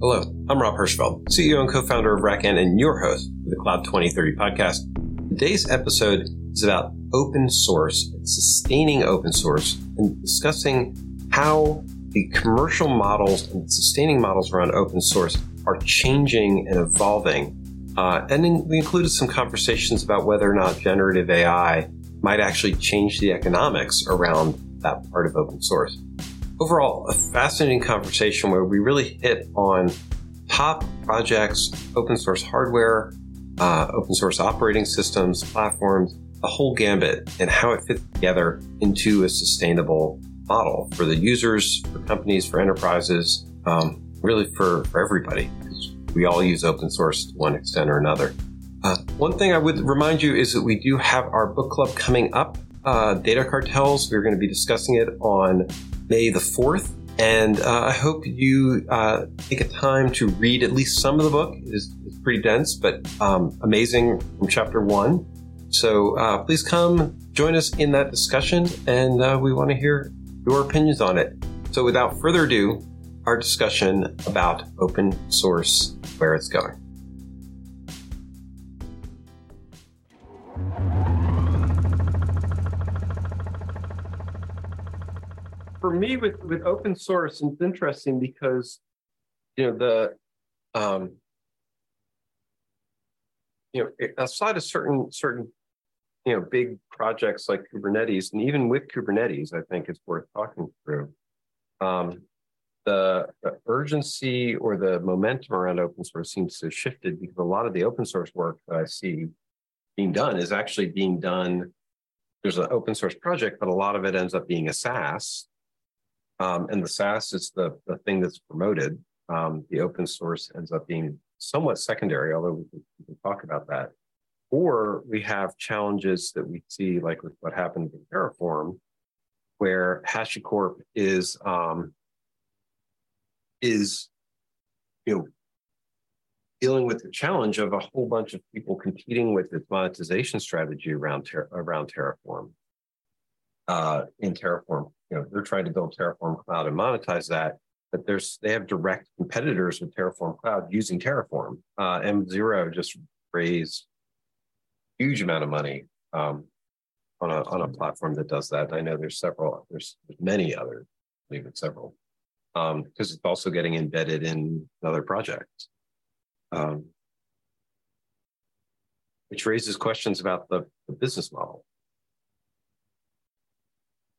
Hello, I'm Rob Hirschfeld, CEO and co-founder of RackN and your host of the Cloud 2030 podcast. Today's episode is about open source sustaining open source and discussing how the commercial models and sustaining models around open source are changing and evolving. Uh, and then we included some conversations about whether or not generative AI might actually change the economics around that part of open source. Overall, a fascinating conversation where we really hit on top projects, open source hardware, uh, open source operating systems, platforms, the whole gambit, and how it fits together into a sustainable model for the users, for companies, for enterprises, um, really for, for everybody. We all use open source to one extent or another. Uh, one thing I would remind you is that we do have our book club coming up, uh, Data Cartels. We're going to be discussing it on May the 4th. And uh, I hope you uh, take a time to read at least some of the book. It is, it's pretty dense, but um, amazing from chapter one. So uh, please come join us in that discussion, and uh, we want to hear your opinions on it. So without further ado, our discussion about open source, where it's going. For me, with, with open source, it's interesting because, you know, the, um, you know, outside of certain certain you know big projects like Kubernetes, and even with Kubernetes, I think it's worth talking through. Um, the, the, urgency or the momentum around open source seems to have shifted because a lot of the open source work that I see being done is actually being done. There's an open source project, but a lot of it ends up being a SaaS. Um, and the SaaS is the, the thing that's promoted. Um, the open source ends up being somewhat secondary, although we can, we can talk about that. Or we have challenges that we see, like with what happened in Terraform, where HashiCorp is um, is you know dealing with the challenge of a whole bunch of people competing with its monetization strategy around ter- around Terraform. Uh, in Terraform, you know, they're trying to build Terraform Cloud and monetize that, but there's they have direct competitors with Terraform Cloud using Terraform. Uh, M0 just raised huge amount of money um, on a on a platform that does that. I know there's several, there's, many others, I believe it's several, because um, it's also getting embedded in other projects, um, which raises questions about the, the, business model.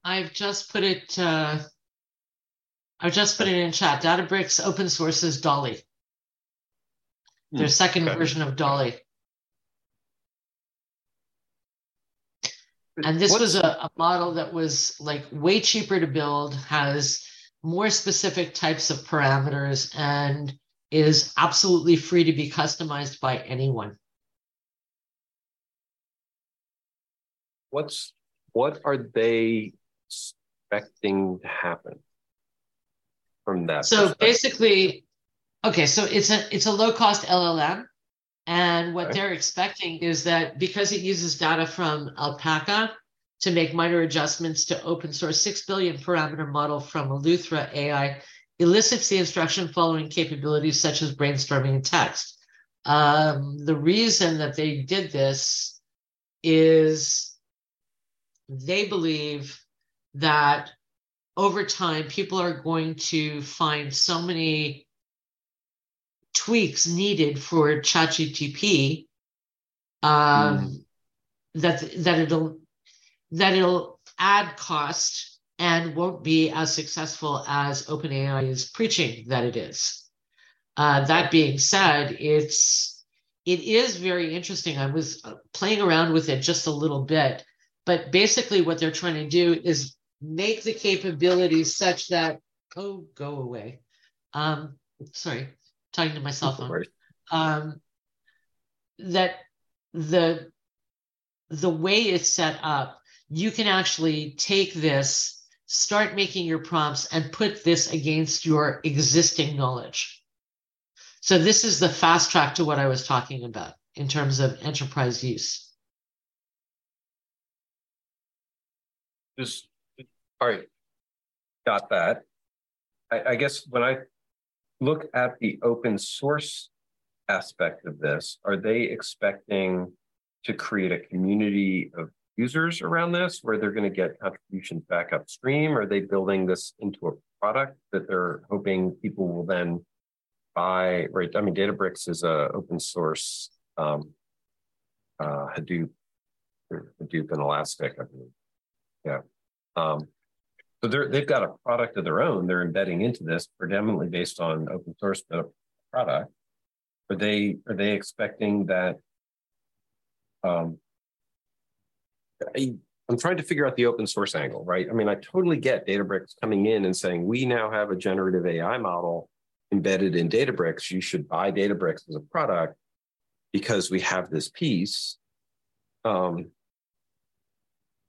I've just put it. Uh, I've just put it in chat. Databricks open sources Dolly. Their hmm, second okay. version of Dolly. And this was a, a, model that was like way cheaper to build, has more specific types of parameters, and is absolutely free to be customized by anyone. What's what are they expecting to happen from that? So basically, okay, so it's a it's a low cost LLM and what okay. they're expecting is that because it uses data from Alpaca to make minor adjustments to open source 6 billion parameter model from Eleuther AI elicits the instruction following capabilities such as brainstorming and text. Um, the reason that they did this is they believe that over time, people are going to find so many tweaks needed for ChatGPT um, mm. that that it'll that it'll add cost and won't be as successful as OpenAI is preaching that it is. Uh, that being said, it's it is very interesting. I was playing around with it just a little bit, but basically, what they're trying to do is make the capabilities such that oh, go away. Um, sorry, talking to myself on um, that the the way it's set up, you can actually take this, start making your prompts, and put this against your existing knowledge. So this is the fast track to what I was talking about in terms of enterprise use. Just all right, got that. I, I guess when I look at the open source aspect of this, are they expecting to create a community of users around this where they're going to get contributions back upstream? Are they building this into a product that they're hoping people will then buy? Right. I mean, Databricks is a open source um, uh, Hadoop, Hadoop and Elastic, I believe. Yeah. Um, so they're, they've got a product of their own they're embedding into this, predominantly based on open source product. Are they are they expecting that? Um, I, I'm trying to figure out the open source angle, right? I mean, I totally get Databricks coming in and saying we now have a generative AI model embedded in Databricks. You should buy Databricks as a product because we have this piece. Um,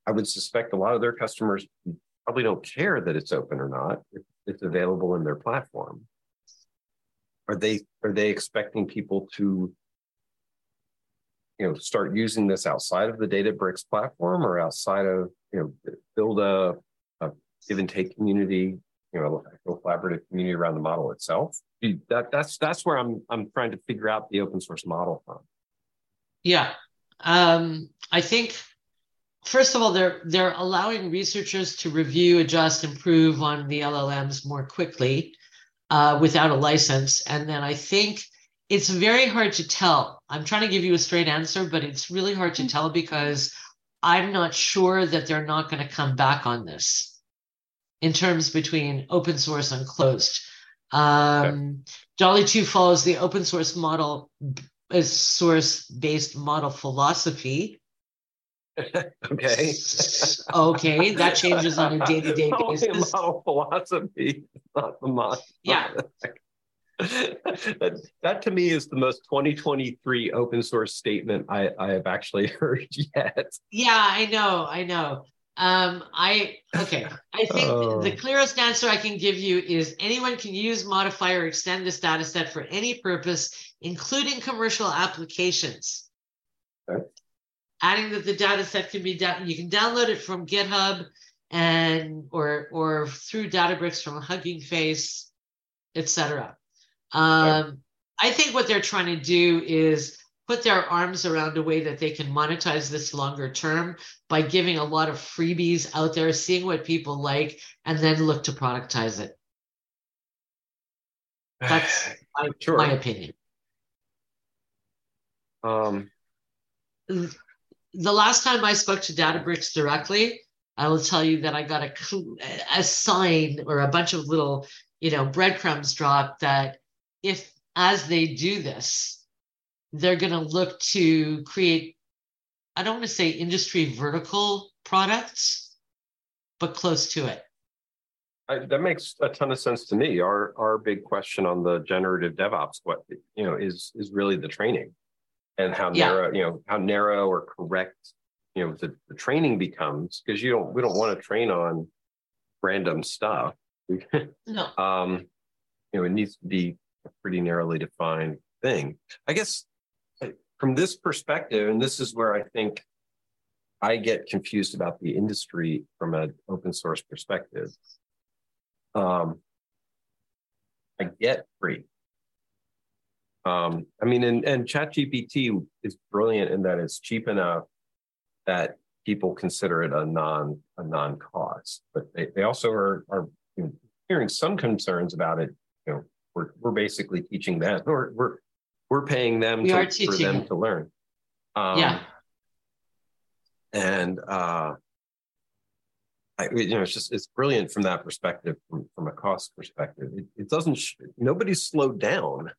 I would suspect a lot of their customers probably don't care that it's open or not. If it's available in their platform. Are they are they expecting people to you know start using this outside of the Databricks platform or outside of you know build a, a give and take community, you know, a collaborative community around the model itself? That that's that's where I'm I'm trying to figure out the open source model from. Yeah, um, I think first of all, they're they're allowing researchers to review, adjust, improve on the LLMs more quickly uh, without a license. And then I think it's very hard to tell. I'm trying to give you a straight answer, but it's really hard to tell because I'm not sure that they're not going to come back on this in terms between open source and closed. Um, okay. Dolly 2 follows the open source model, source based model philosophy okay. okay, that changes on a day to day basis. Model philosophy, not the model. Yeah. that, that to me is the most 2023 open source statement I, I have actually heard yet. Yeah, I know, I know. Um, I okay. I think oh. the clearest answer I can give you is anyone can use, modify, or extend this data set for any purpose, including commercial applications. Okay adding that the data set can be done. You can download it from GitHub and or or through Databricks from Hugging Face, etc. Um, I think what they're trying to do is put their arms around a way that they can monetize this longer term by giving a lot of freebies out there, seeing what people like, and then look to productize it. That's my, sure. my opinion. Um, the last time I spoke to Databricks directly, I will tell you that I got a, a sign or a bunch of little, you know, breadcrumbs dropped that if, as they do this, they're going to look to create, I don't want to say industry vertical products, but close to it. I, that makes a ton of sense to me. Our our big question on the generative DevOps, what you know, is is really the training and how yeah. narrow, you know, how narrow or correct, you know, the, the training becomes because you don't, we don't want to train on random stuff. no. Um, you know, it needs to be a pretty narrowly defined thing. I guess from this perspective, and this is where I think I get confused about the industry from an open source perspective. Um, I get free. Um, I mean, and, and ChatGPT is brilliant in that it's cheap enough that people consider it a non a non cost, but they, they also are are you know, hearing some concerns about it. You know, we're we're basically teaching them, or we're we're paying them we to, for them to learn. Um, yeah, and uh, I, you know, it's just it's brilliant from that perspective, from, from a cost perspective. It, it doesn't. Nobody's slowed down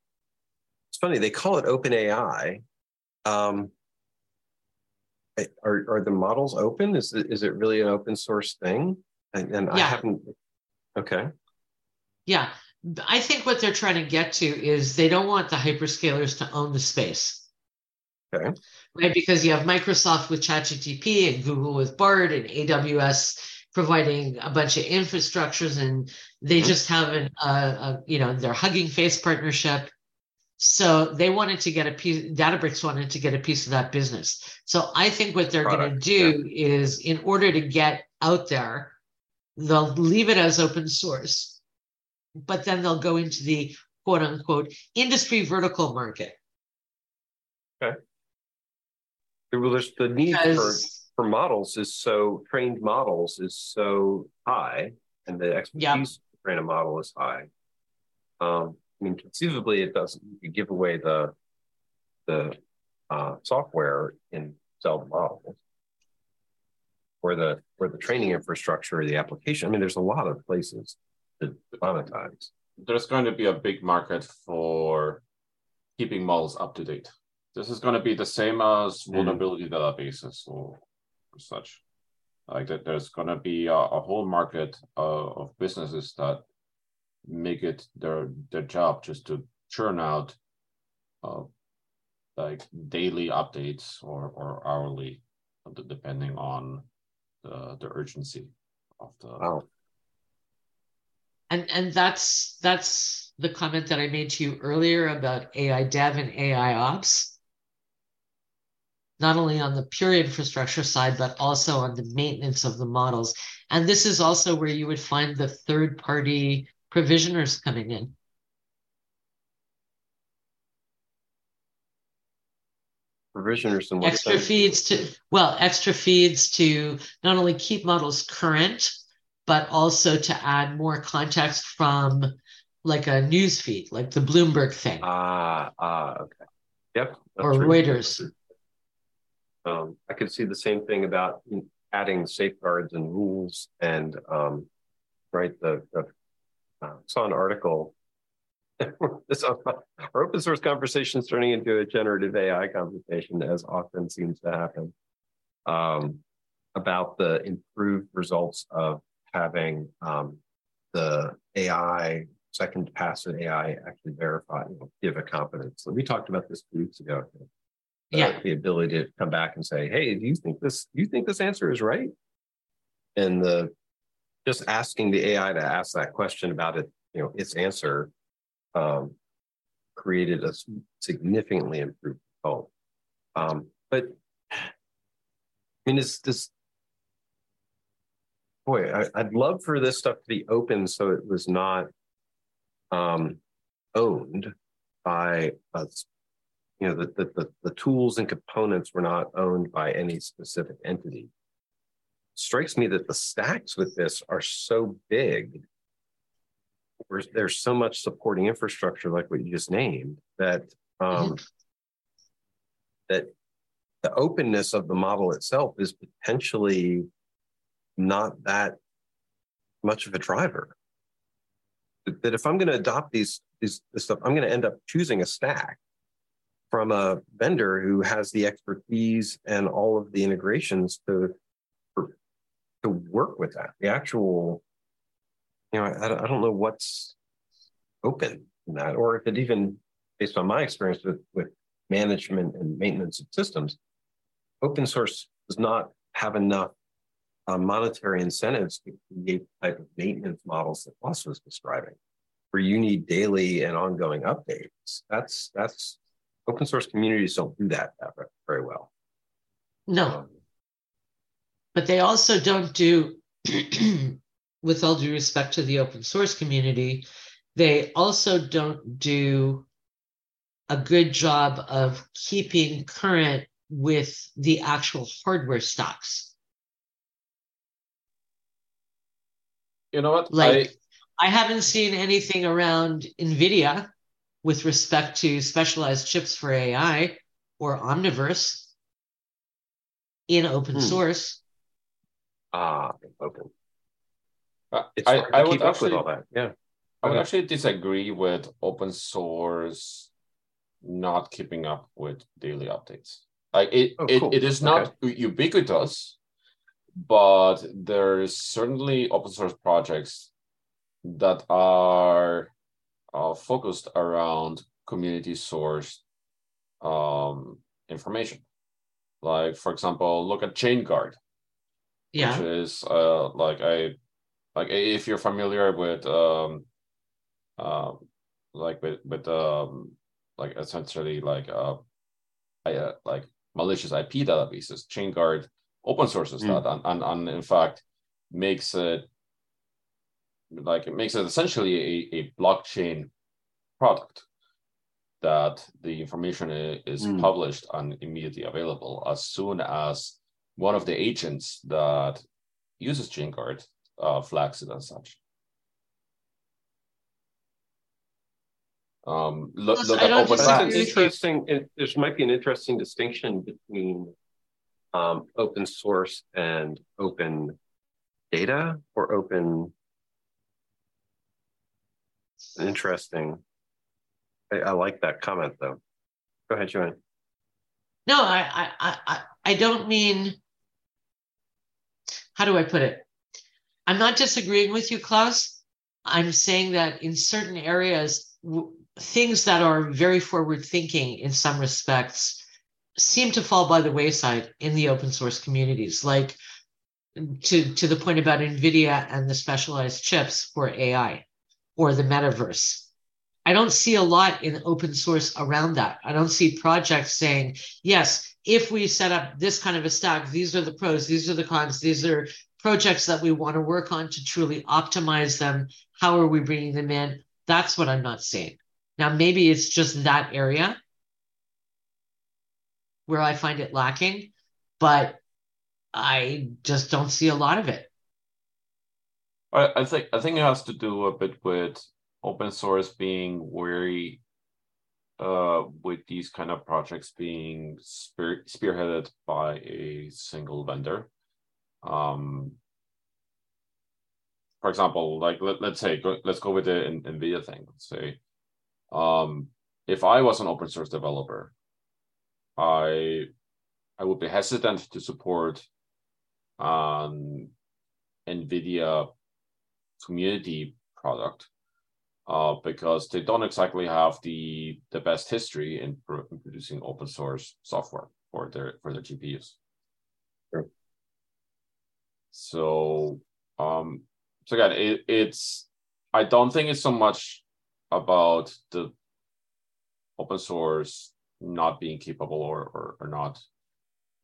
funny they call it open AI. Um, are are the models open? Is it is it really an open source thing? And, and yeah. I haven't. Okay. Yeah, I think what they're trying to get to is they don't want the hyperscalers to own the space. Okay. Right, because you have Microsoft with ChatGPT and Google with Bard and AWS providing a bunch of infrastructures, and they mm-hmm. just have an, uh, a, you know, their Hugging Face partnership so they wanted to get a piece, Databricks wanted to get a piece of that business. So I think what they're going to do yeah. is, in order to get out there, they'll leave it as open source, but then they'll go into the quote unquote industry vertical market. Okay. Well, there's the need because, for, for models is so trained models is so high, and the expertise yep. to train a model is high. Um, I mean, conceivably, it doesn't. You give away the the uh, software and sell the models, or the or the training infrastructure, or the application. I mean, there's a lot of places to monetize. There's going to be a big market for keeping models up to date. This is going to be the same as mm. vulnerability mm. databases or, or, such. Like that, there's going to be a, a whole market uh, of businesses that make it their their job just to churn out uh, like daily updates or or hourly, depending on the the urgency of the. Wow. And and that's that's the comment that I made to you earlier about AI dev and AI ops. Not only on the pure infrastructure side, but also on the maintenance of the models. And this is also where you would find the third party provisioners coming in. Provisioners and extra feeds to well, extra feeds to not only keep models current, but also to add more context from like a news feed, like the Bloomberg thing. Ah, ah, okay. Yep. Or true. Reuters. Um, I could see the same thing about adding safeguards and rules and um, right the, the uh, saw an article. this our open source conversation is turning into a generative AI conversation, as often seems to happen, um, about the improved results of having um, the AI second pass an AI actually verify, you know, give a confidence. So we talked about this two weeks ago. Uh, yeah. The ability to come back and say, "Hey, do you think this? Do you think this answer is right?" And the just asking the AI to ask that question about it you know, its answer um, created a significantly improved result. Um, but I mean, is this boy? I, would love for this stuff to be open so it was not um, owned by us. You know, the, the, the, the tools and components were not owned by any specific entity. Strikes me that the stacks with this are so big where there's so much supporting infrastructure like what you just named that um, mm-hmm. that the openness of the model itself is potentially not that much of a driver that if i'm going to adopt these these this stuff i'm going to end up choosing a stack from a vendor who has the expertise and all of the integrations to to work with that the actual you know, I, I don't know what's open in that, or if it even, based on my experience with with management and maintenance of systems, open source does not have enough uh, monetary incentives to create the type of maintenance models that Ross was describing, where you need daily and ongoing updates. That's that's open source communities don't do that very well. No, um, but they also don't do with all due respect to the open source community, they also don't do a good job of keeping current with the actual hardware stocks. You know what? Like, I, I haven't seen anything around NVIDIA with respect to specialized chips for AI or Omniverse in open hmm. source. Ah, open. It's I, I would actually, all that. Yeah. I would actually disagree with open source not keeping up with daily updates. Like it, oh, cool. it, it is not okay. ubiquitous, but there's certainly open source projects that are uh, focused around community sourced um, information. Like, for example, look at ChainGuard, yeah. which is uh, like a like if you're familiar with um uh, like with with um like essentially like uh, uh like malicious IP databases, ChainGuard open sources mm. that and, and and in fact makes it like it makes it essentially a, a blockchain product that the information is mm. published and immediately available as soon as one of the agents that uses ChainGuard uh, flags it as such. Um, look, look at open source. Interesting. It, there might be an interesting distinction between um, open source and open data or open. Interesting. I, I like that comment though. Go ahead, Joanne. No, I, I, I, I don't mean. How do I put it? I'm not disagreeing with you, Klaus. I'm saying that in certain areas, w- things that are very forward thinking in some respects seem to fall by the wayside in the open source communities, like to, to the point about NVIDIA and the specialized chips for AI or the metaverse. I don't see a lot in open source around that. I don't see projects saying, yes, if we set up this kind of a stack, these are the pros, these are the cons, these are projects that we want to work on to truly optimize them. How are we bringing them in? That's what I'm not seeing. Now, maybe it's just that area where I find it lacking, but I just don't see a lot of it. I, think I think it has to do a bit with open source being wary uh, with these kind of projects being spear, spearheaded by a single vendor. Um, for example, like let, let's say go, let's go with the NVIDIA thing. Let's say um, if I was an open source developer, I I would be hesitant to support an NVIDIA community product uh, because they don't exactly have the the best history in, pro- in producing open source software for their for their GPUs. Sure. So um, so again, it, it's I don't think it's so much about the open source not being capable or, or, or not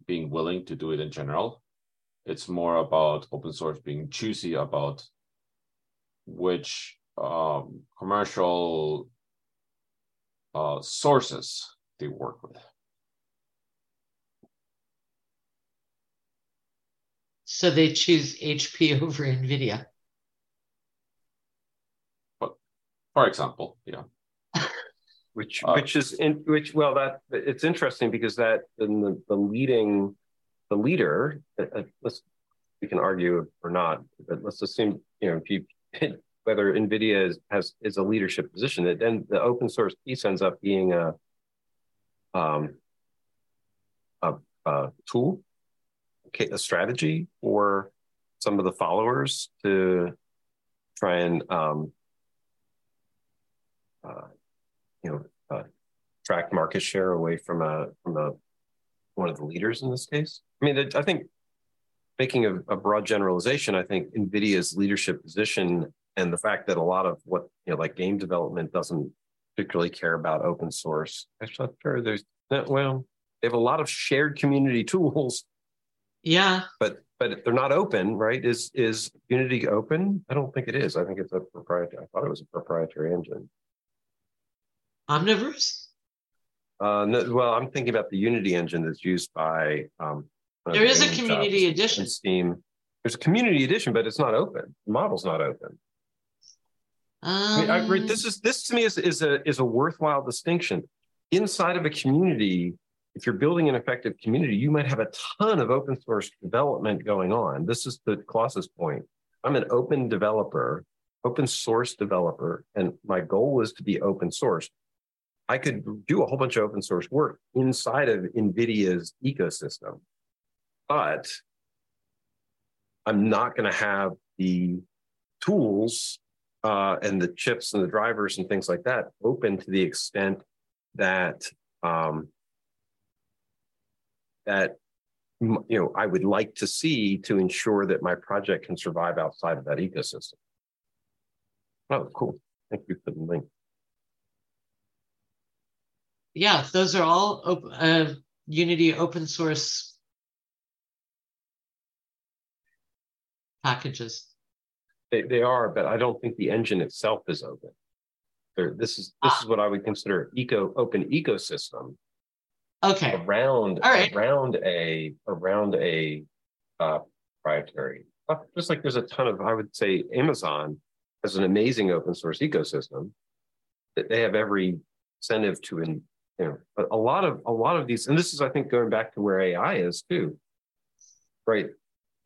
being willing to do it in general. It's more about open source being choosy about which um, commercial uh, sources they work with. So they choose HP over NVIDIA. But for example, yeah. which uh, which is in which well that it's interesting because that in the, the leading the leader uh, uh let's we can argue or not but let's assume you know if you whether NVIDIA is, has is a leadership position, then the open source piece ends up being a um, a, a tool, a strategy for some of the followers to try and um, uh, you know uh, track market share away from a from a one of the leaders in this case. I mean, I think making a, a broad generalization, I think NVIDIA's leadership position and the fact that a lot of what you know like game development doesn't particularly care about open source i'm not sure there's well they have a lot of shared community tools. Yeah. But but they're not open right? Is is unity open? I don't think it is. I think it's a proprietary i thought it was a proprietary engine. Omniverse? Uh, no, well i'm thinking about the unity engine that's used by um, there is a community edition. Steam. There's a community edition but it's not open. The model's not open um, I I agree. This is this to me is, is a is a worthwhile distinction. Inside of a community, if you're building an effective community, you might have a ton of open source development going on. This is the Klaus's point. I'm an open developer, open source developer, and my goal is to be open source. I could do a whole bunch of open source work inside of NVIDIA's ecosystem, but I'm not going to have the tools uh, and the chips and the drivers and things like that open to the extent that um, that you know I would like to see to ensure that my project can survive outside of that ecosystem. Oh, cool! Thank you for the link. Yeah, those are all op- uh, Unity open source packages. They, they are, but I don't think the engine itself is open. this is this ah. is what I would consider eco open ecosystem. Okay. Around around a around a uh, proprietary, just like there's a ton of I would say Amazon has an amazing open source ecosystem that they have every incentive to in you know a, a lot of a lot of these and this is I think going back to where AI is too, right?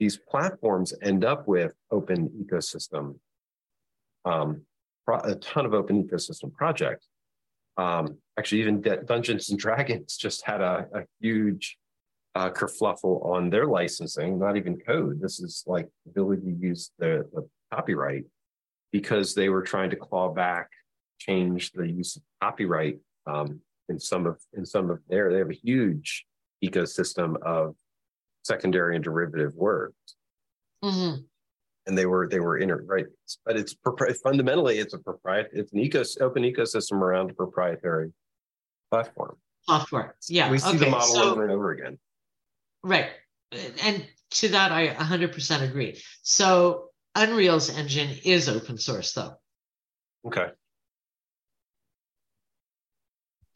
These platforms end up with open ecosystem um, a ton of open ecosystem projects. Um, actually, even D- Dungeons and Dragons just had a, a huge uh, kerfluffle on their licensing, not even code. This is like ability to use the, the copyright because they were trying to claw back, change the use of copyright um, in some of in some of their. They have a huge ecosystem of secondary and derivative words. Mm-hmm. And they were they were inner right but it's fundamentally it's a proprietary it's an ecos open ecosystem around a proprietary platform. Software yeah we see okay. the model so, over and over again. Right and to that i 100% agree. So unreal's engine is open source though. Okay.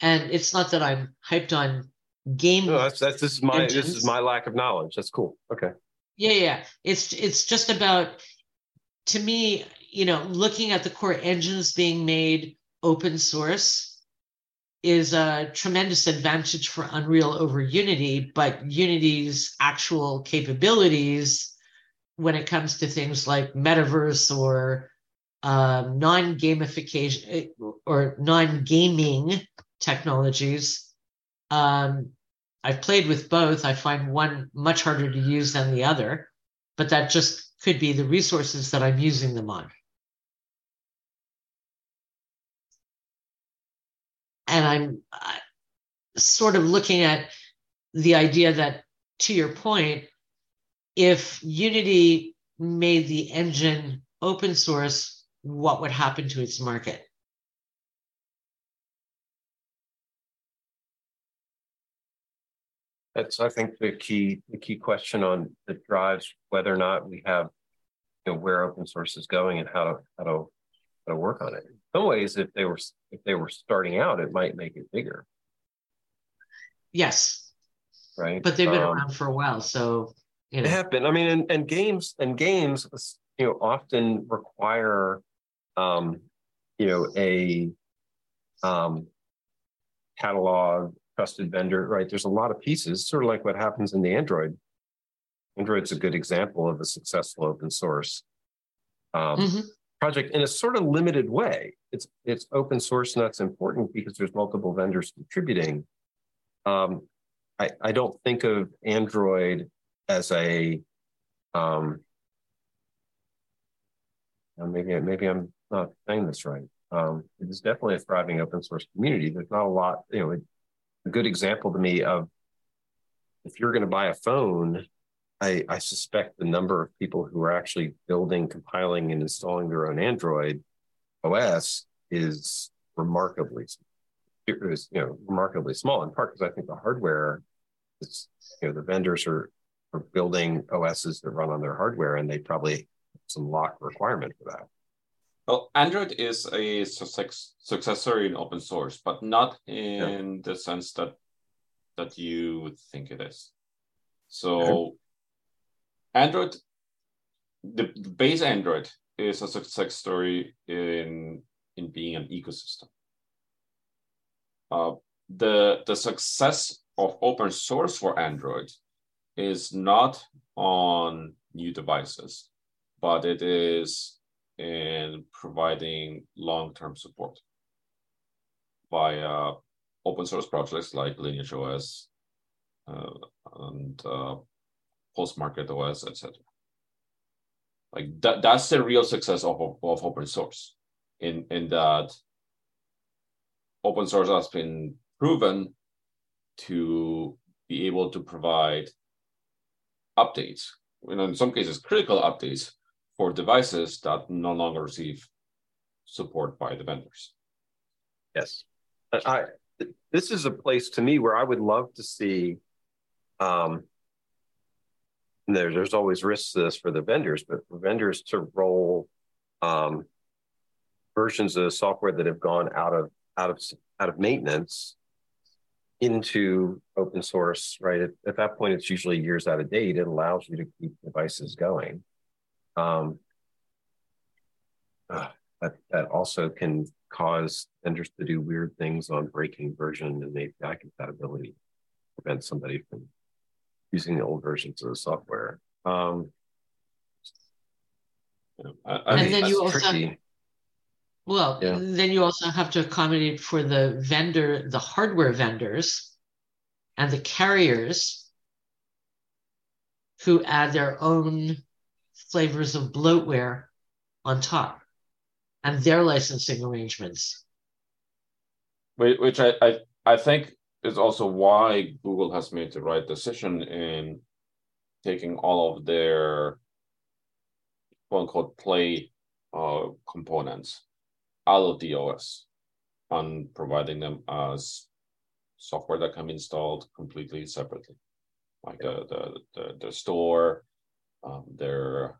And it's not that i'm hyped on game no, that's, that's this is my engines. this is my lack of knowledge that's cool okay yeah, yeah. It's it's just about to me, you know, looking at the core engines being made open source is a tremendous advantage for Unreal over Unity, but Unity's actual capabilities when it comes to things like metaverse or um, non-gamification or non-gaming technologies um, I've played with both. I find one much harder to use than the other, but that just could be the resources that I'm using them on. And I'm uh, sort of looking at the idea that, to your point, if Unity made the engine open source, what would happen to its market? That's, I think, the key the key question on that drives whether or not we have, you know, where open source is going and how to how to how to work on it. In some ways, if they were if they were starting out, it might make it bigger. Yes. Right. But they've been um, around for a while, so you know. They have been. I mean, and, and games and games, you know, often require, um, you know, a um, catalog trusted vendor, right? There's a lot of pieces, sort of like what happens in the Android. Android's a good example of a successful open source um, mm-hmm. project in a sort of limited way. It's it's open source and that's important because there's multiple vendors contributing. Um, I, I don't think of Android as a um, maybe maybe I'm not saying this right. Um, it is definitely a thriving open source community. There's not a lot, you know, it, a good example to me of if you're going to buy a phone, I, I suspect the number of people who are actually building, compiling, and installing their own Android OS is remarkably, is, you know, remarkably small. In part because I think the hardware, is, you know, the vendors are are building OSs that run on their hardware, and they probably some lock requirement for that. Well, Android is a success, successor in open source, but not in yeah. the sense that that you would think it is. So, okay. Android, the, the base Android is a success story in in being an ecosystem. Uh, the the success of open source for Android is not on new devices, but it is in providing long-term support via open source projects like Lineage OS uh, and uh, Postmarket OS, etc. Like that, that's the real success of, of open source in, in that open source has been proven to be able to provide updates, you know, in some cases critical updates for devices that no longer receive support by the vendors. Yes. I, this is a place to me where I would love to see um, there, there's always risks to this for the vendors, but for vendors to roll um, versions of software that have gone out of out of out of maintenance into open source, right? At, at, that point, it's usually years out of date. It allows you to keep devices going. Um, uh, that, that also can cause vendors to do weird things on breaking version and API compatibility, prevent somebody from using the old versions of the software. Um, I, I and then you also tricky. Well, yeah. then you also have to accommodate for the vendor, the hardware vendors and the carriers who add their own flavors of bloatware on top and their licensing arrangements. Which I, I, I think is also why Google has made the right decision in taking all of their quote unquote play uh, components out of the OS and providing them as software that can be installed completely separately, like the the the, the store, um, their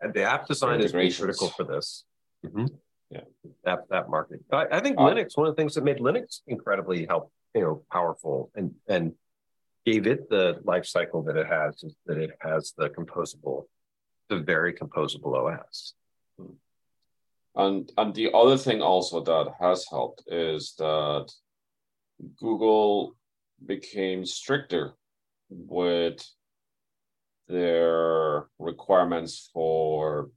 and the app design is critical for this. Mm-hmm. Yeah, that that market. I, I think uh, Linux. One of the things that made Linux incredibly help, you know, powerful and and gave it the life cycle that it has is that it has the composable, the very composable OS. And and the other thing also that has helped is that Google became stricter with their requirements for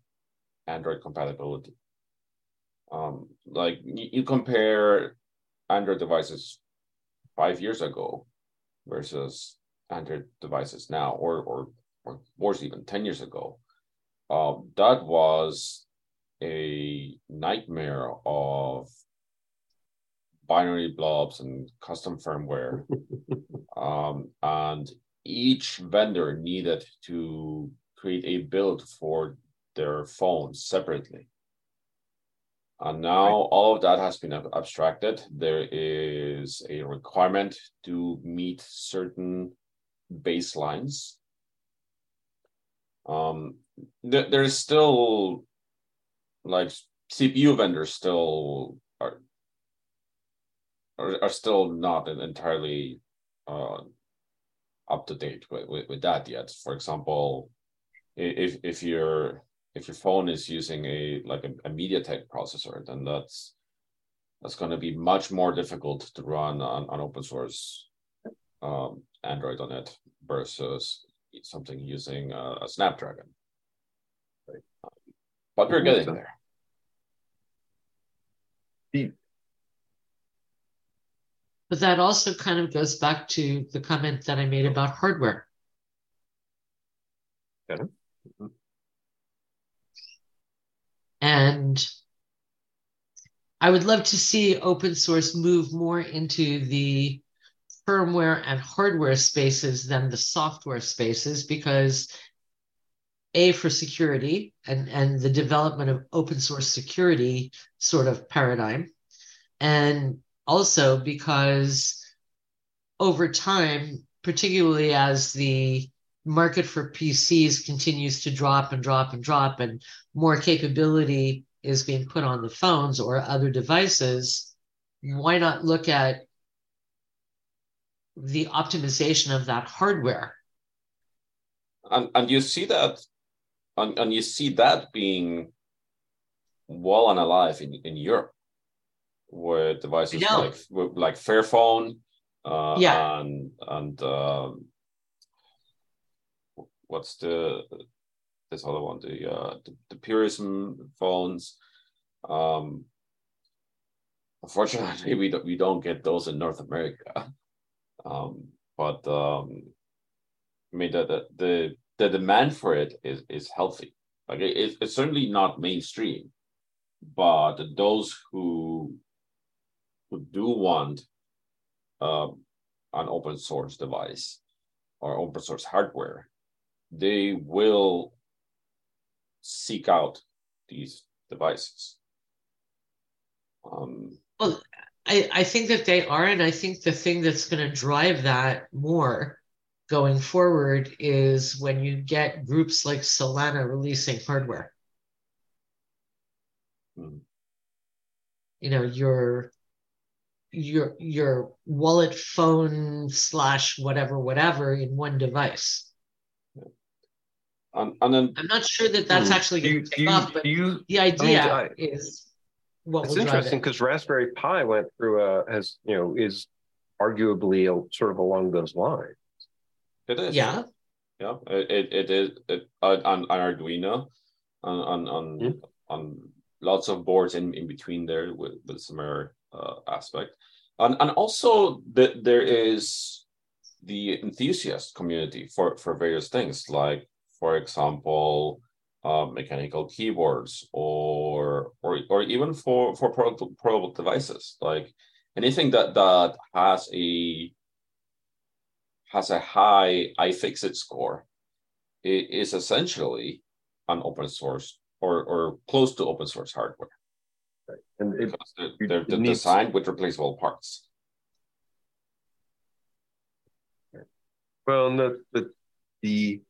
Android compatibility. Um, like you, you compare Android devices five years ago versus Android devices now, or or or worse, even ten years ago. Uh, that was a nightmare of binary blobs and custom firmware. um, and each vendor needed to create a build for their phones separately. And now right. all of that has been abstracted. There is a requirement to meet certain baselines. Um, th- there is still like CPU vendors still are are, are still not entirely uh, up to date with, with, with that yet. For example, if if your if your phone is using a like a, a MediaTek processor, then that's that's going to be much more difficult to run on, on open source um, Android on it versus something using a, a Snapdragon. Right but we're getting there. But that also kind of goes back to the comment that I made about hardware. Okay. And I would love to see open source move more into the firmware and hardware spaces than the software spaces because a for security and and the development of open source security sort of paradigm and also because over time particularly as the market for PCs continues to drop and drop and drop and more capability is being put on the phones or other devices why not look at the optimization of that hardware? And, and you see that and, and you see that being well and alive in, in Europe, where devices like like Fairphone, uh, yeah, and and um, what's the this other one, the uh, the, the Purism phones. Um, unfortunately, we don't we don't get those in North America. Um, but um, I mean the the, the the demand for it is is healthy. Like it, it's certainly not mainstream, but those who who do want um, an open source device or open source hardware, they will seek out these devices. Um, well, I, I think that they are, and I think the thing that's going to drive that more going forward is when you get groups like Solana releasing hardware. Hmm. you know, your your your wallet phone slash whatever whatever in one device. Um, and then I'm not sure that that's hmm, actually going to take you, off, but you, the idea I mean, I, is what it's interesting because Raspberry Pi went through a has you know is arguably a, sort of along those lines. It is. Yeah. Yeah. It it, it is it, on, on Arduino on on on, mm-hmm. on lots of boards in, in between there with, with similar uh, aspect. And and also that there is the enthusiast community for for various things like for example uh, mechanical keyboards or or or even for for portable devices like anything that that has a has a high iFixit score it is essentially an open source or or close to open source hardware right. and it, they're, they're designed with replaceable parts well the, the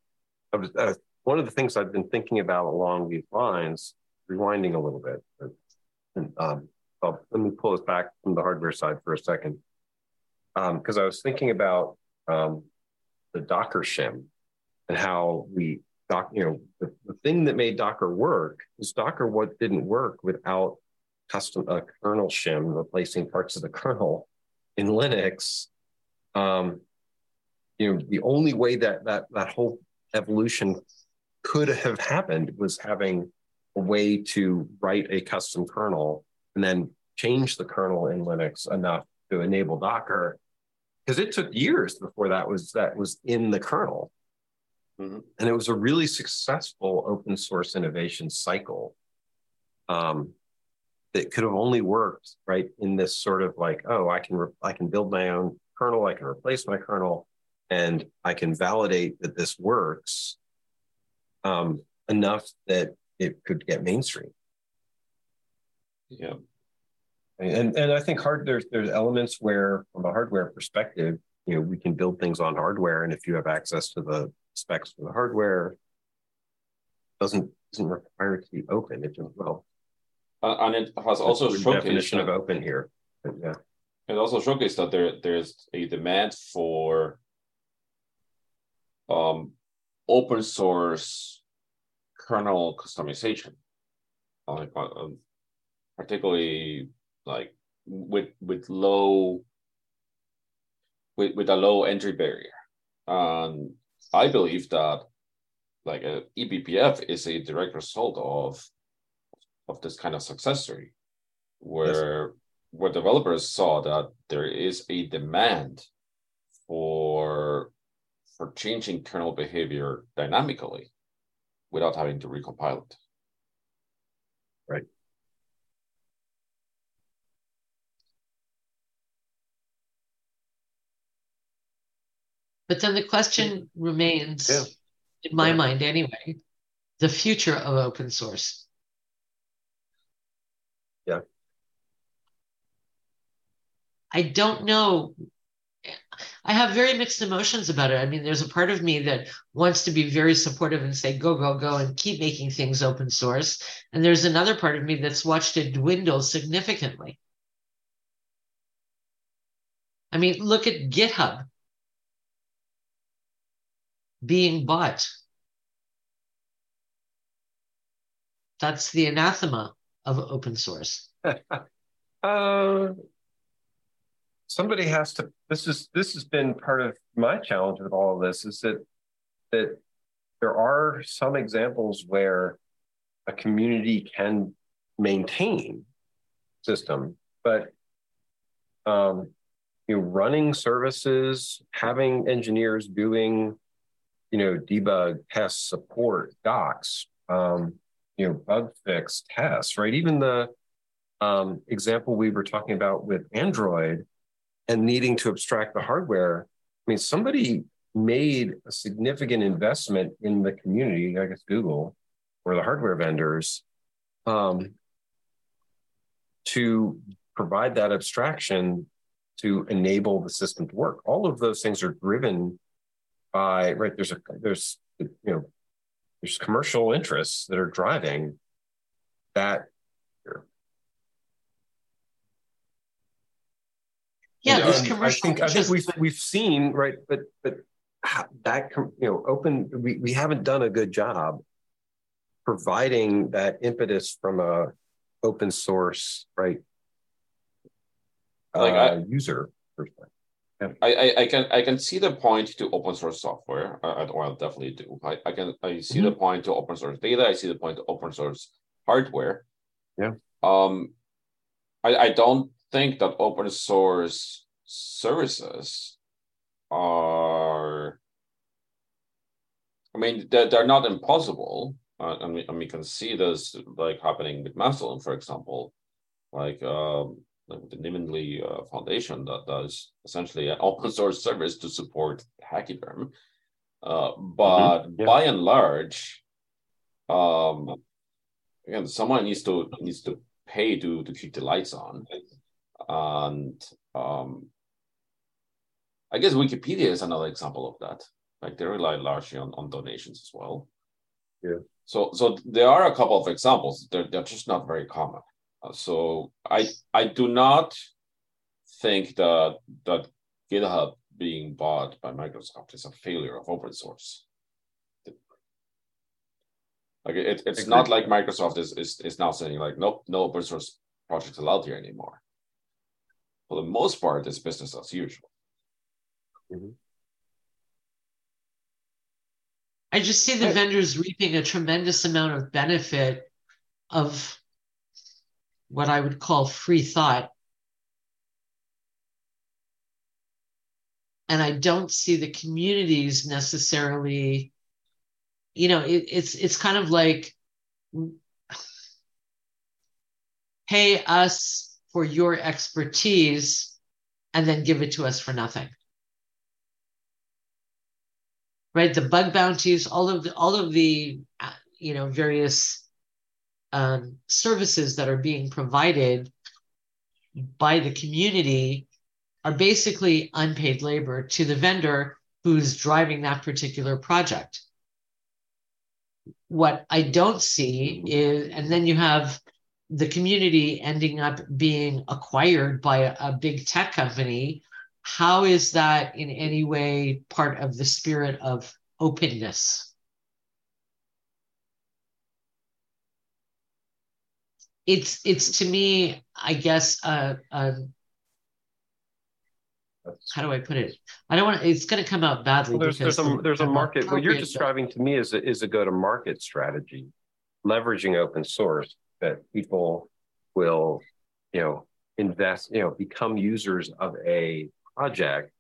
uh, one of the things I've been thinking about along these lines, rewinding a little bit, and, um, well, let me pull us back from the hardware side for a second, because um, I was thinking about um, the Docker shim and how we doc, you know, the, the, thing that made Docker work is Docker what didn't work without custom a kernel shim replacing parts of the kernel in Linux. Um, you know, the only way that that that whole evolution could have happened was having a way to write a custom kernel and then change the kernel in Linux enough to enable Docker. Because it took years before that was that was in the kernel. Mm-hmm. And it was a really successful open source innovation cycle um, that could have only worked right in this sort of like, oh, I can re- I can build my own kernel, I can replace my kernel, and I can validate that this works um, enough that it could get mainstream. Yeah. And and I think hard there's there's elements where from a hardware perspective, you know, we can build things on hardware, and if you have access to the specs for the hardware, doesn't doesn't require it to be open. It just well, uh, and it has also showcased definition of open here. Yeah, it also showcased that there there's a demand for um, open source kernel customization, like um, particularly like with with low with, with a low entry barrier. And I believe that like a eBPF is a direct result of of this kind of success story, where yes. where developers saw that there is a demand for for changing kernel behavior dynamically without having to recompile it. Right. But then the question remains, yeah. in my yeah. mind anyway, the future of open source. Yeah. I don't know I have very mixed emotions about it. I mean, there's a part of me that wants to be very supportive and say, go, go, go, and keep making things open source. And there's another part of me that's watched it dwindle significantly. I mean, look at GitHub being bought. That's the anathema of open source. uh, somebody has to this is this has been part of my challenge with all of this is that that there are some examples where a community can maintain system but um, you know running services having engineers doing you know debug test support docs um, you know bug fix tests right? Even the um, example we were talking about with android and needing to abstract the hardware, I mean, somebody made a significant investment in the community, I guess Google or the hardware vendors, um, to provide that abstraction to enable the system to work. All of those things are driven by right. There's a there's you know there's commercial interests that are driving that Yeah, there's commercial. I think, I think we've we've seen right, but but that you know, open we, we haven't done a good job providing that impetus from a open source right like uh, I, user perspective. Yeah. I, I, I can I can see the point to open source software. I, I definitely do. I, I can I see mm-hmm. the point to open source data. I see the point to open source hardware. Yeah. Um, I, I don't think that open source services are. I mean, they're, they're not impossible. Uh, and, we, can see this like happening with Mastodon, for example. Like um, the Nivenly uh, Foundation that does essentially an open source service to support Hachyderm. Uh, but mm-hmm. yeah. by and large, um, again, someone needs to needs to pay to to keep the lights on, and um, I guess Wikipedia is another example of that. Like they rely largely on, on donations as well. Yeah. So so there are a couple of examples. They're they're just not very common. Uh, so I I do not think that that GitHub being bought by Microsoft is a failure of open source. Like it, it's not like Microsoft is, is is now saying like nope, no open source projects allowed here anymore. For the most part, it's business as usual. Mm-hmm. I just see the vendors reaping a tremendous amount of benefit of what I would call free thought. And I don't see the communities necessarily, you know, it, it's it's kind of like hey, us for your expertise and then give it to us for nothing right the bug bounties all of the all of the you know various um, services that are being provided by the community are basically unpaid labor to the vendor who's driving that particular project. What I don't see is, and then you have the community ending up being acquired by a, a big tech company. How is that in any way part of the spirit of openness? it's it's to me, I guess, uh, uh, how do I put it? I don't want. to, It's going to come out badly. Well, there's there's a there's a market. What you're describing to me is a, is a go to market strategy, leveraging open source that people will, you know, invest, you know, become users of a project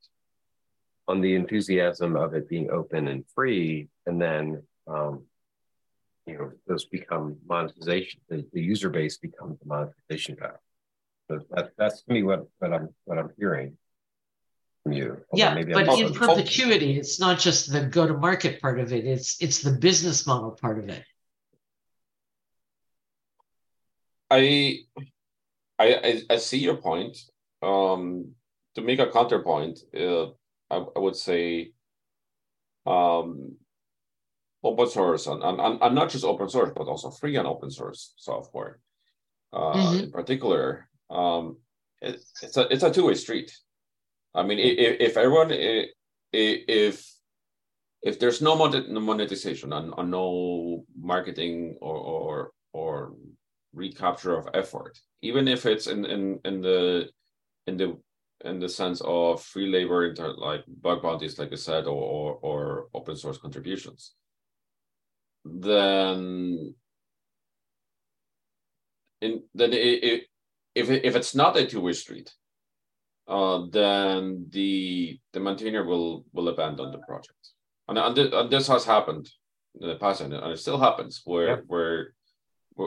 on the enthusiasm of it being open and free, and then um, you know those become monetization. The, the user base becomes the monetization path. So that, that's to me what, what I'm what I'm hearing from you. yeah, but I'm in perpetuity, it's not just the go-to-market part of it. It's it's the business model part of it. I I I, see your point. Um, to make a counterpoint, uh, I, I would say um, open source and, and, and not just open source, but also free and open source software uh, mm-hmm. in particular. Um, it, it's a it's a two way street. I mean, if, if everyone if if there's no monetization and, and no marketing or, or or recapture of effort, even if it's in in in the in the in the sense of free labor, like bug bounties, like I said, or, or, or open source contributions then in then it, it, if it, if it's not a two-way street, uh, then the the maintainer will will abandon the project, and and, and this has happened in the past, and it still happens where yeah. where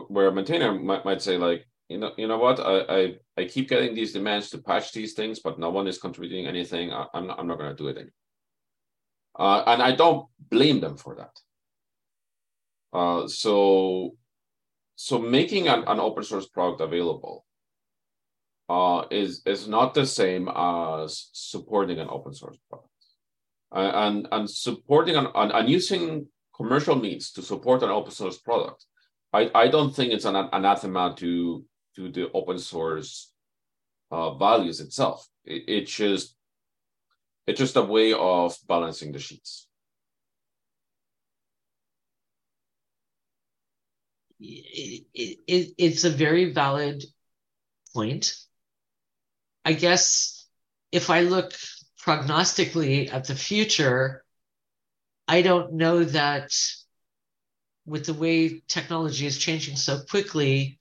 where a maintainer might, might say like you know you know what I, I I keep getting these demands to patch these things, but no one is contributing anything. I, am not, I'm not going to do it anymore. Uh, and I don't blame them for that. Uh, so, so making an, an open source product available uh, is is not the same as supporting an open source product, and and supporting an, and, and using commercial means to support an open source product. I, I don't think it's an anathema to to the open source uh, values itself. It, it's just it's just a way of balancing the sheets. It, it, it's a very valid point. I guess if I look prognostically at the future, I don't know that with the way technology is changing so quickly,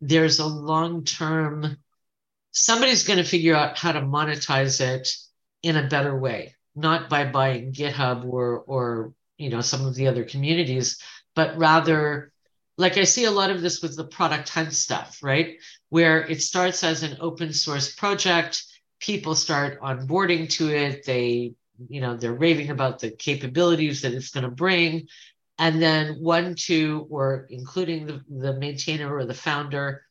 there's a long term, somebody's going to figure out how to monetize it in a better way, not by buying GitHub or, or, you know, some of the other communities, but rather, like I see a lot of this with the product hunt stuff, right? Where it starts as an open source project, people start onboarding to it, they you know they're raving about the capabilities that it's going to bring and then one two or including the, the maintainer or the founder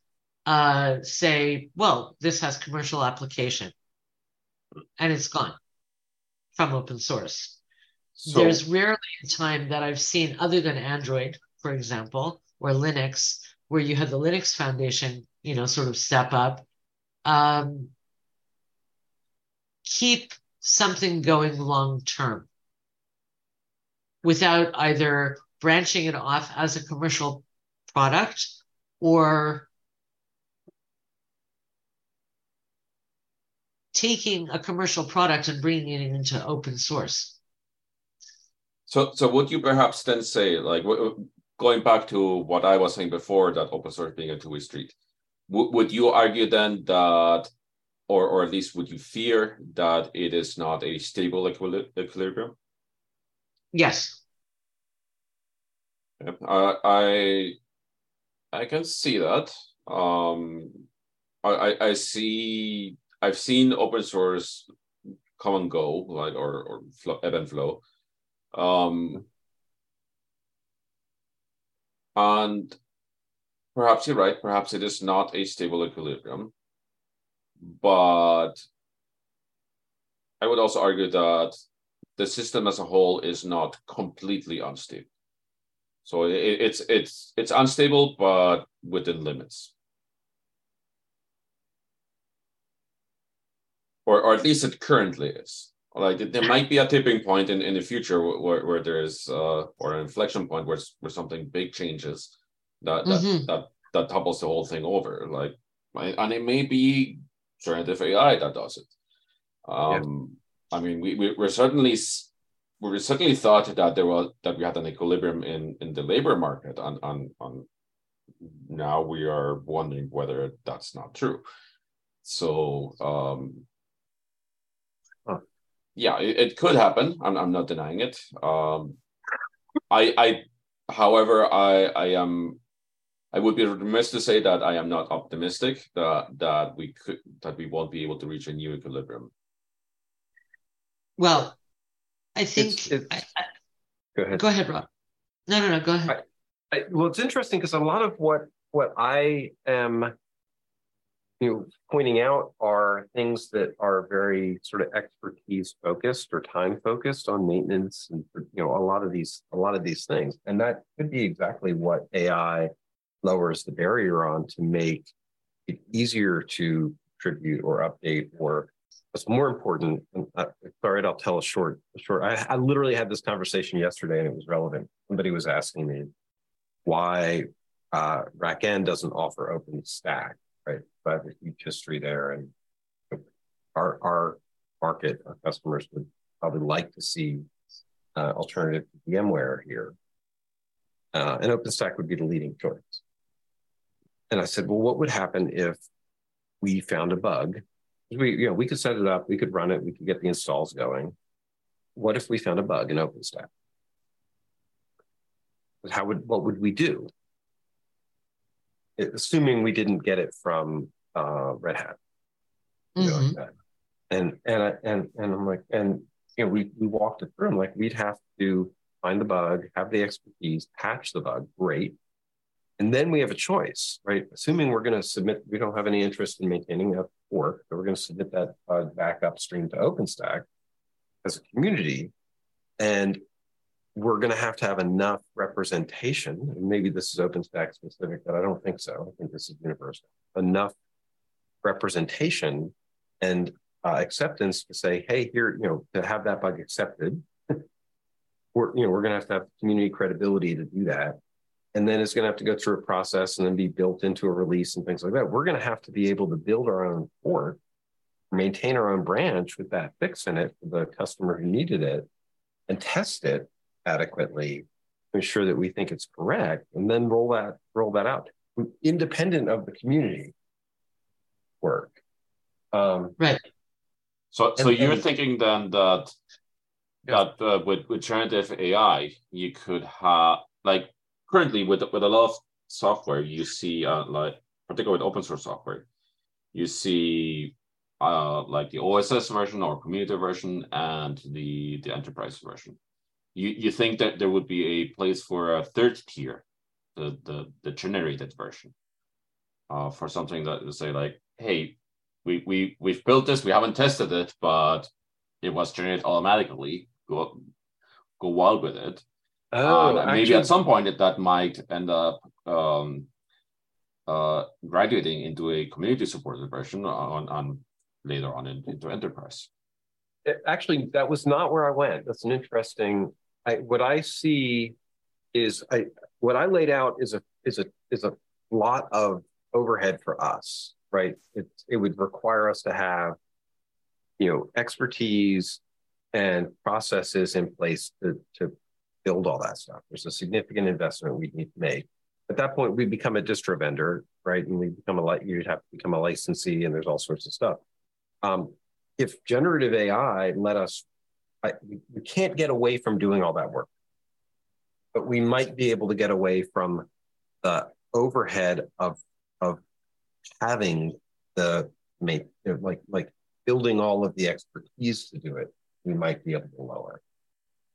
uh, say well this has commercial application. And it's gone from open source. So, there's rarely a time that i've seen other than android for example or linux where you had the linux foundation you know sort of step up um, keep something going long term without either branching it off as a commercial product or taking a commercial product and bringing it into open source. So, so would you perhaps then say, like, going back to what I was saying before, that open source being a two-way street, would you argue then that or or at least would you fear that it is not a stable equilibrium? Yes. Uh, I I can see that. Um, I I see I've seen open source come and go, like or or flow, ebb and flow. Um, and perhaps you're right. Perhaps it is not a stable equilibrium but I would also argue that the system as a whole is not completely unstable. So it, it's it's it's unstable, but within limits, or or at least it currently is. Like there might be a tipping point in, in the future where, where there is uh, or an inflection point where where something big changes that that mm-hmm. that, that topples the whole thing over. Like and it may be generative AI that does it. Um, yeah. I mean, we, we we're certainly we were certainly thought that there was that we had an equilibrium in in the labor market, and on on now we are wondering whether that's not true. So um, huh. yeah, it, it, could happen. I'm I'm not denying it. Um, I I however I I am I would be remiss to say that I am not optimistic that that we could that we won't be able to reach a new equilibrium. Well, I think. It's, it's, I, I, go ahead. Go ahead, Rob. No, no, no. Go ahead. I, well, it's interesting because a lot of what what I am, you know, pointing out are things that are very sort of expertise focused or time focused on maintenance, and you know, a lot of these a lot of these things, and that could be exactly what AI lowers the barrier on to make it easier to contribute or update or what's more important uh, sorry i'll tell a short short I, I literally had this conversation yesterday and it was relevant somebody was asking me why uh, RackN doesn't offer OpenStack, right? But a huge history there, and our our market, our customers would probably like to see uh, alternative to VMware here, uh, and OpenStack would be the leading choice. And I said, well, what would happen if we found a bug? We, you know, we could set it up, we could run it, we could get the installs going. What if we found a bug in OpenStack? How would what would we do? Assuming we didn't get it from uh, Red Hat, mm-hmm. like and and I, and and I'm like, and you know, we we walked it through. I'm like, we'd have to find the bug, have the expertise, patch the bug, great. And then we have a choice, right? Assuming we're going to submit, we don't have any interest in maintaining that fork, but we're going to submit that uh, back upstream to OpenStack as a community. And we're going to have to have enough representation. And maybe this is OpenStack specific, but I don't think so. I think this is universal. Enough representation and uh, acceptance to say, hey, here, you know, to have that bug accepted, we're, you know, we're going to have to have community credibility to do that. And then it's going to have to go through a process and then be built into a release and things like that. We're going to have to be able to build our own port, maintain our own branch with that fix in it for the customer who needed it, and test it adequately to ensure that we think it's correct, and then roll that roll that out independent of the community work. Um, right. So, so you're thinking then that yeah. that uh, with with generative AI, you could have like currently with with a lot of software, you see uh, like particularly with open source software, you see uh, like the OSS version or community version and the the enterprise version. You you think that there would be a place for a third tier, the the the generated version, uh, for something that say like, hey, we we we've built this, we haven't tested it, but it was generated automatically. Go go wild with it. Oh, uh, maybe at some point it, that might end up um, uh, graduating into a community supported version on, on later on in, into enterprise. It, actually, that was not where I went. That's an interesting. I, what I see is I what I laid out is a is a is a lot of overhead for us right? It, it would require us to have, you know, expertise and processes in place to, to build all that stuff. There's a significant investment we need to make. At that point, we become a distro vendor, right? And we become a you'd have to become a licensee, and there's all sorts of stuff. Um, if generative AI let us, I, we can't get away from doing all that work, but we might be able to get away from the overhead of of having the make like like building all of the expertise to do it, we might be able to lower.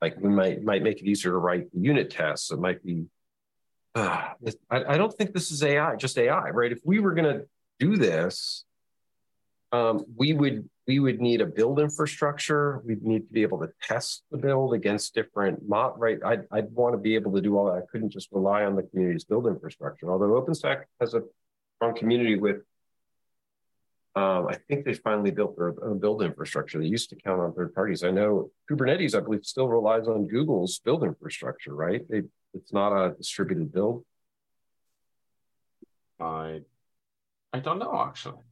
Like we might might make it easier to write unit tests. It might be. Uh, I, I don't think this is AI, just AI, right? If we were going to do this, um, we would we would need a build infrastructure. We'd need to be able to test the build against different mod. Right? I'd, I'd want to be able to do all that. I couldn't just rely on the community's build infrastructure. Although OpenStack has a strong community with. Um, I think they finally built their own build infrastructure. They used to count on third parties. I know Kubernetes, I believe, still relies on Google's build infrastructure, right? They, it's not a distributed build. I, I don't know actually.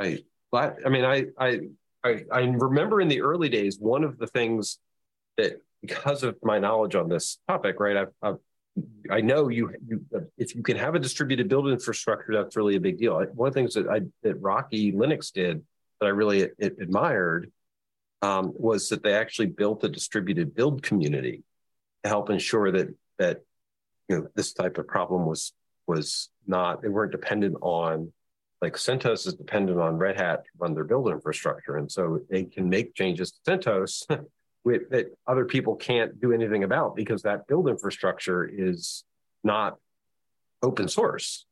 I, I mean, I, I, I, I remember in the early days, one of the things that because of my knowledge on this topic, right? I've, I've I know you, you, if you can have a distributed build infrastructure, that's really a big deal. One of the things that I that Rocky Linux did that I really admired um, was that they actually built a distributed build community to help ensure that that you know this type of problem was was not they weren't dependent on like CentOS is dependent on Red Hat to run their build infrastructure, and so they can make changes to CentOS with, that other people can't do anything about because that build infrastructure is not open source.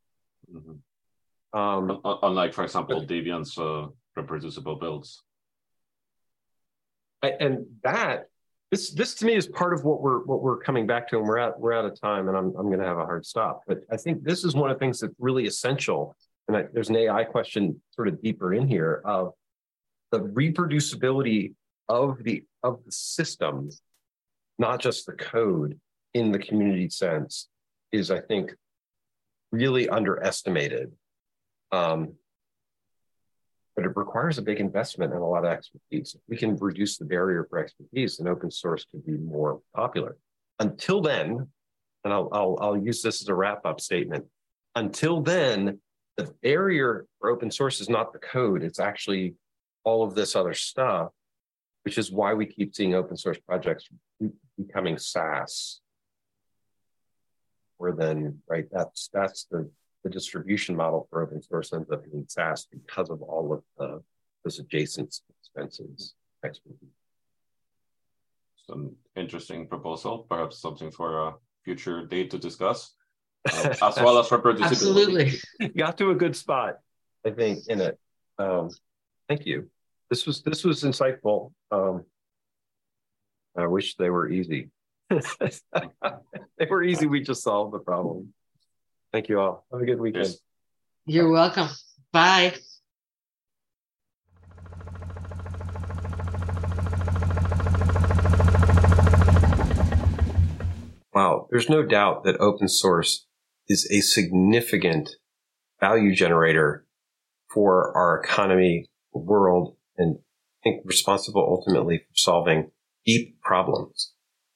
Mm-hmm. Um, Unlike, for example, but, Debian's uh, reproducible builds. And that this this to me is part of what we're what we're coming back to, and we're out we're out of time, and I'm I'm going to have a hard stop. But I think this is one of the things that's really essential. And I, there's an AI question sort of deeper in here of the reproducibility of the of the system, not just the code in the community sense, is I think really underestimated. Um, but it requires a big investment and a lot of expertise. If we can reduce the barrier for expertise, and open source could be more popular. Until then, and I'll, I'll, I'll use this as a wrap up statement. Until then, the barrier for open source is not the code, it's actually all of this other stuff which is why we keep seeing open source projects becoming SaaS. Where then, right, that's that's the, the distribution model for open source ends up being SaaS because of all of the those adjacent expenses. Some interesting proposal, perhaps something for a future date to discuss, uh, as well as for reproducibility. Absolutely, got to a good spot, I think, in it. Um, thank you this was this was insightful. Um, I wish they were easy. they were easy. We just solved the problem. Thank you all. Have a good weekend. You're welcome. Bye. Wow, there's no doubt that open source is a significant value generator for our economy, world, and I think responsible ultimately for solving deep problems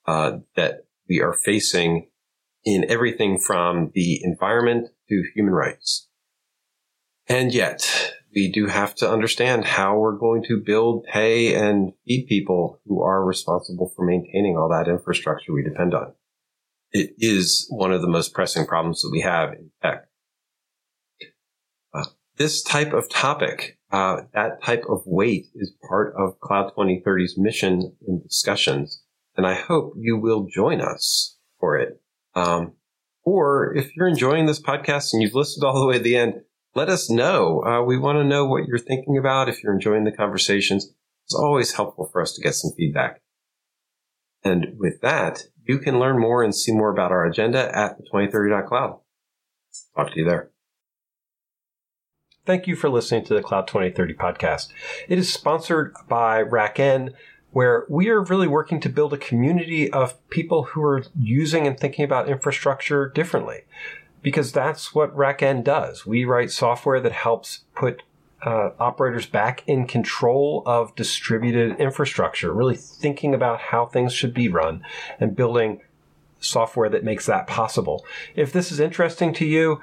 uh, that we are facing in everything from the environment to human rights. And yet, we do have to understand how we're going to build, pay, and feed people who are responsible for maintaining all that infrastructure we depend on. It is one of the most pressing problems that we have in tech. Uh, this type of topic, uh, that type of weight is part of Cloud 2030's mission and discussions. And I hope you will join us for it. Um, or if you're enjoying this podcast and you've listened all the way to the end, let us know. Uh, we want to know what you're thinking about. If you're enjoying the conversations, it's always helpful for us to get some feedback. And with that, you can learn more and see more about our agenda at the 2030.cloud. Talk to you there. Thank you for listening to the Cloud 2030 podcast. It is sponsored by RackN, where we are really working to build a community of people who are using and thinking about infrastructure differently because that's what RackN does. We write software that helps put uh, operators back in control of distributed infrastructure, really thinking about how things should be run and building software that makes that possible. If this is interesting to you,